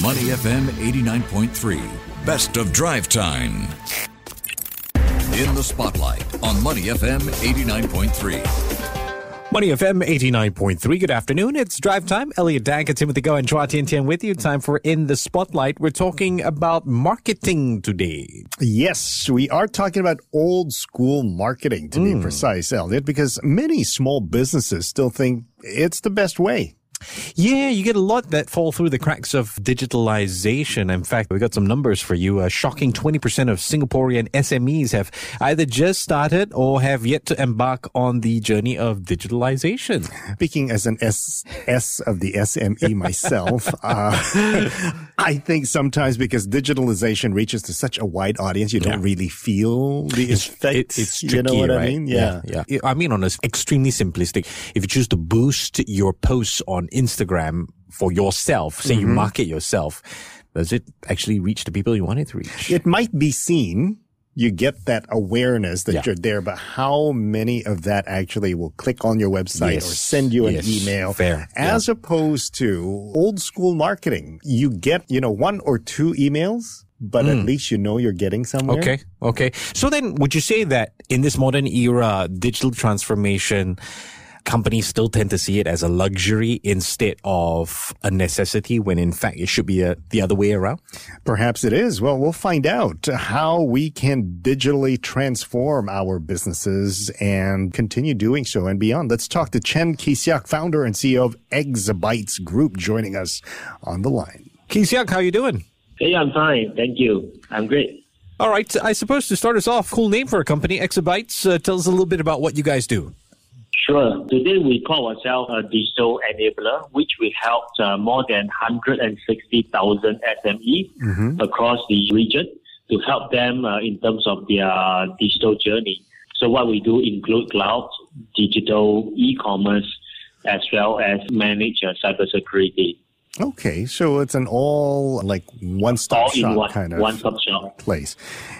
Money FM 89.3, best of drive time. In the spotlight on Money FM 89.3. Money FM 89.3. Good afternoon. It's drive time. Elliot Danker, Timothy Go, and Chua Tian Tian with you. Time for In the Spotlight. We're talking about marketing today. Yes, we are talking about old school marketing to Hmm. be precise, Elliot, because many small businesses still think it's the best way. Yeah, you get a lot that fall through the cracks of digitalization. In fact, we got some numbers for you. A shocking 20% of Singaporean SMEs have either just started or have yet to embark on the journey of digitalization. Speaking as an S, S of the SME myself, uh, I think sometimes because digitalization reaches to such a wide audience, you don't really feel the effects. it's tricky, you know what right? I mean? Yeah. yeah. I mean, on a s- extremely simplistic, if you choose to boost your posts on Instagram for yourself, say you Mm-hmm. market yourself, does it actually reach the people you want it to reach? It might be seen. You get that awareness that Yeah. you're there, but how many of that actually will click on your website Yes. or send you an Yes. email? Fair. As opposed to old school marketing. You get, you know, one or two emails, but at least you know you're getting somewhere. Okay. Okay. So then would you say that in this modern era, digital transformation, companies still tend to see it as a luxury instead of a necessity when in fact it should be a, the other way around? Perhaps it is. Well, we'll find out how we can digitally transform our businesses and continue doing so and beyond. Let's talk to Chan Kee Siak, founder and CEO of Exabytes Group, joining us on the line. Kee Siak, how are you doing? Hey, I'm fine. Thank you. I'm great. All right. I suppose to start us off, cool name for a company, Exabytes. Uh, tell us a little bit about what you guys do. Sure. Today we call ourselves a digital enabler, which we helped uh, more than 160,000 SMEs across the region to help them uh, in terms of their digital journey. So what we do include cloud, digital, e-commerce, as well as manage uh, cybersecurity. Okay, so it's an all like one stop All shop one, kind of one-stop shop. place.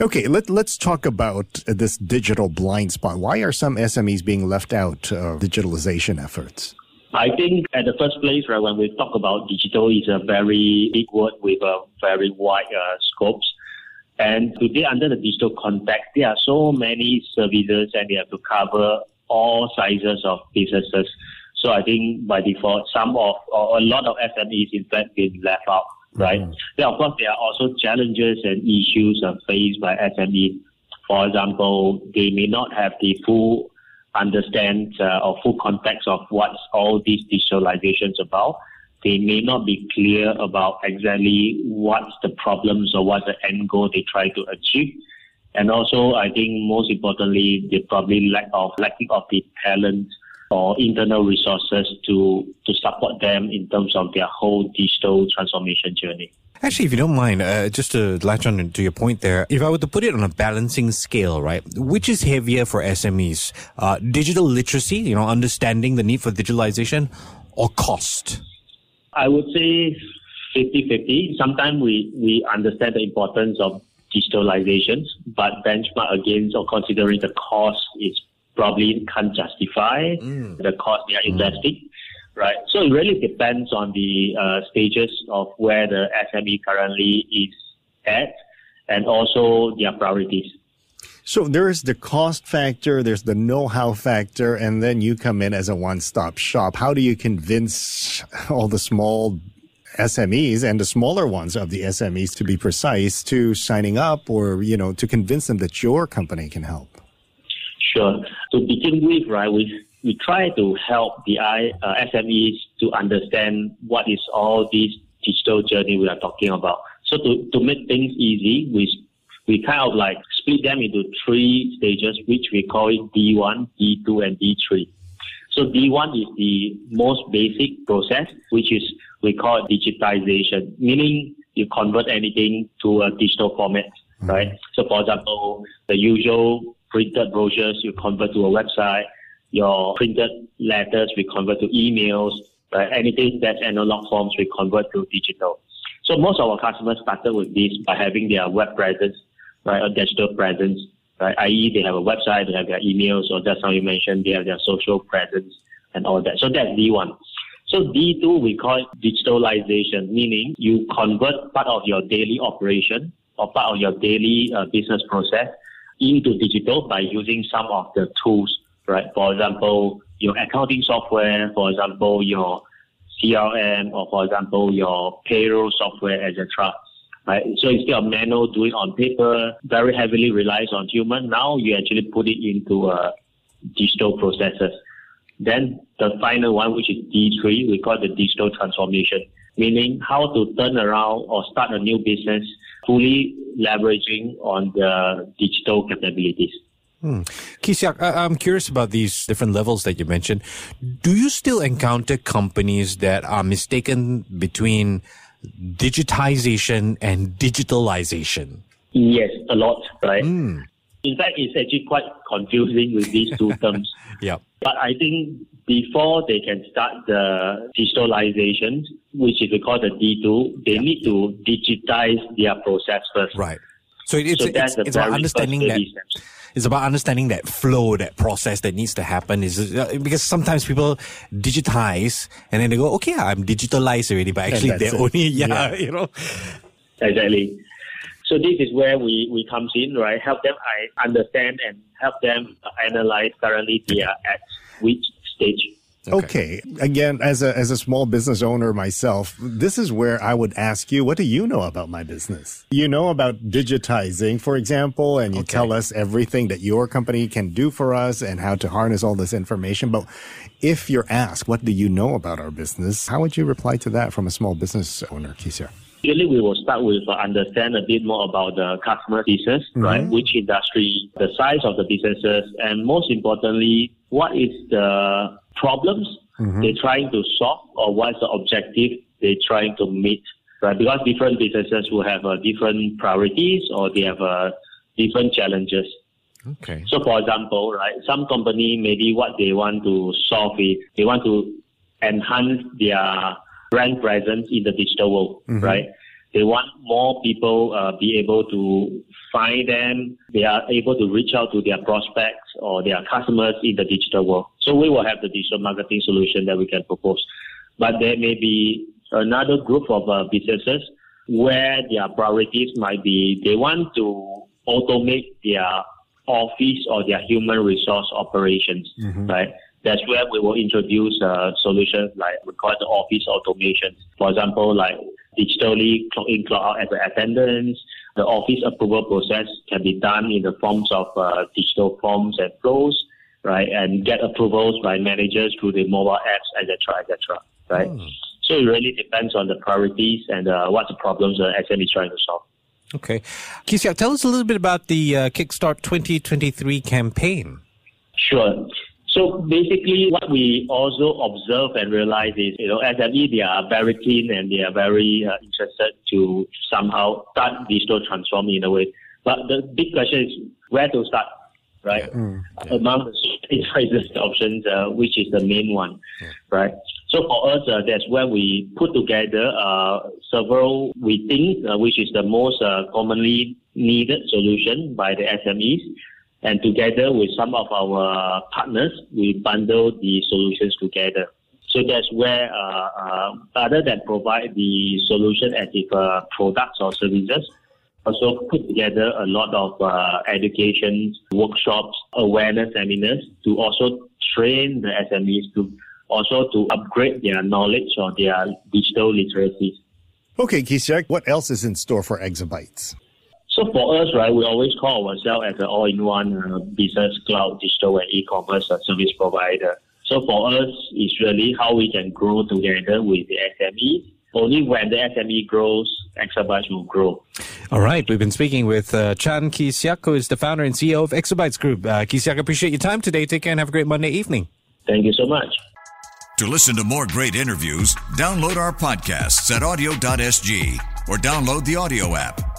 Okay, let, let's talk about this digital blind spot. Why are some SMEs being left out of digitalization efforts? I think at the first place, right, when we talk about digital, is a very big word with a very wide uh, scopes. And today, under the digital context, there are so many services and they have to cover all sizes of businesses. So I think by default, some of, or a lot of SMEs, in fact, been left out, right? Then, of course, there are also challenges and issues uh, faced by SMEs. For example, they may not have the full understand uh, or full context of what all these digitalizations about. They may not be clear about exactly what's the problems or what's the end goal they try to achieve. And also, I think most importantly, they probably lack of lacking of the talent or internal resources to to support them in terms of their whole digital transformation journey. Actually, if you don't mind, uh, just to latch on to your point there, if I were to put it on a balancing scale, right, which is heavier for SMEs? Uh, digital literacy, you know, understanding the need for digitalization, or cost? I would say 50-50. Sometimes we, we understand the importance of digitalizations, but benchmark against or considering the cost is probably can't justify the cost they are investing. Right. So it really depends on the uh, stages of where the SME currently is at and also their priorities. So there's the cost factor, there's the know-how factor, and then you come in as a one-stop shop. How do you convince all the small SMEs and the smaller ones of the SMEs to be precise to signing up or, you know, to convince them that your company can help? Sure. To begin with, right, we we try to help the uh, SMEs to understand what is all this digital journey we are talking about. So to, to make things easy, we we kind of like split them into three stages, which we call it D1, D2, and D3. So D1 is the most basic process, which is we call it digitization, meaning you convert anything to a digital format, right? So for example, the usual printed brochures you convert to a website, your printed letters we convert to emails, right? Anything that's analog forms we convert to digital. So most of our customers started with this by having their web presence, right, a digital presence, right? I.e., they have a website, they have their emails, or that's how you mentioned, they have their social presence and all that. So that's D1. So D2 we call it digitalization, meaning you convert part of your daily operation or part of your daily uh, business process into digital by using some of the tools, right? For example, your accounting software, for example, your CRM, or for example, your payroll software, etc. Right? So instead of manual doing on paper, very heavily relies on human, now you actually put it into uh, digital processes. Then the final one, which is D3, we call the digital transformation, meaning how to turn around or start a new business fully leveraging on the digital capabilities. Hmm. Kee Siak, I'm curious about these different levels that you mentioned. Do you still encounter companies that are mistaken between digitization and digitalization? Yes, a lot, right? Mm. In fact, it's actually quite confusing with these two terms. yeah. But I think before they can start the digitalization, which is we call the D2, they yeah. need to digitize their process first. Right. So it's, so it's, it's about understanding that. Steps it's about understanding that flow, that process that needs to happen. Is uh, because sometimes people digitize and then they go, okay, I'm digitalized already, but actually they're it. only yeah, yeah, you know. Exactly. So this is where we, we comes in, right? Help them I understand and help them analyze currently they are at which stage Okay. okay. Again, as a as a small business owner myself, this is where I would ask you, what do you know about my business? You know about digitizing, for example, and you okay. tell us everything that your company can do for us and how to harness all this information. But if you're asked, what do you know about our business? How would you reply to that from a small business owner, Kisha? Usually we will start with uh, understand a bit more about the customer business, mm-hmm. right? Which industry, the size of the businesses, and most importantly, what is the problems mm-hmm. they're trying to solve or what's the objective they're trying to meet, right? Because different businesses will have uh, different priorities or they have uh, different challenges. Okay. So, for example, right, some company maybe what they want to solve is they want to enhance their brand presence in the digital world, mm-hmm. right? They want more people uh, be able to find them. They are able to reach out to their prospects or their customers in the digital world. So we will have the digital marketing solution that we can propose. But there may be another group of uh, businesses where their priorities might be they want to automate their office or their human resource operations, mm-hmm. right? That's where we will introduce uh, solutions like we call it office automation. For example, like digitally clock in, clock out as an attendance. The office approval process can be done in the forms of uh, digital forms and flows, right? And get approvals by managers through the mobile apps, etc., etc. Right? Hmm. So it really depends on the priorities and uh, what the problems the SM is trying to solve. Okay. Kisia, tell us a little bit about the uh, Kickstart 2023 campaign. Sure. So basically, what we also observe and realize is, you know, SME, they are very keen and they are very uh, interested to somehow start digital transforming in a way. But the big question is where to start, right? Yeah. Mm, yeah. Among the choices options, uh, which is the main one, yeah. right? So for us, uh, that's where we put together uh, several, we think, uh, which is the most uh, commonly needed solution by the SMEs and together with some of our partners, we bundle the solutions together. So that's where, uh, uh, other than provide the solution as if uh, products or services, also put together a lot of uh, education workshops, awareness seminars to also train the SMEs to also to upgrade their knowledge or their digital literacy. Okay, Kee Siak, what else is in store for Exabytes? So for us, right, we always call ourselves as an all-in-one uh, business cloud, digital and e-commerce uh, service provider. So for us, it's really how we can grow together with the SME. Only when the SME grows, Exabytes will grow. All right. We've been speaking with uh, Chan Kee Siak, who is the founder and CEO of Exabytes Group. Uh, Kee Siak, appreciate your time today. Take care and have a great Monday evening. Thank you so much. To listen to more great interviews, download our podcasts at awedio.sg or download the Awedio app.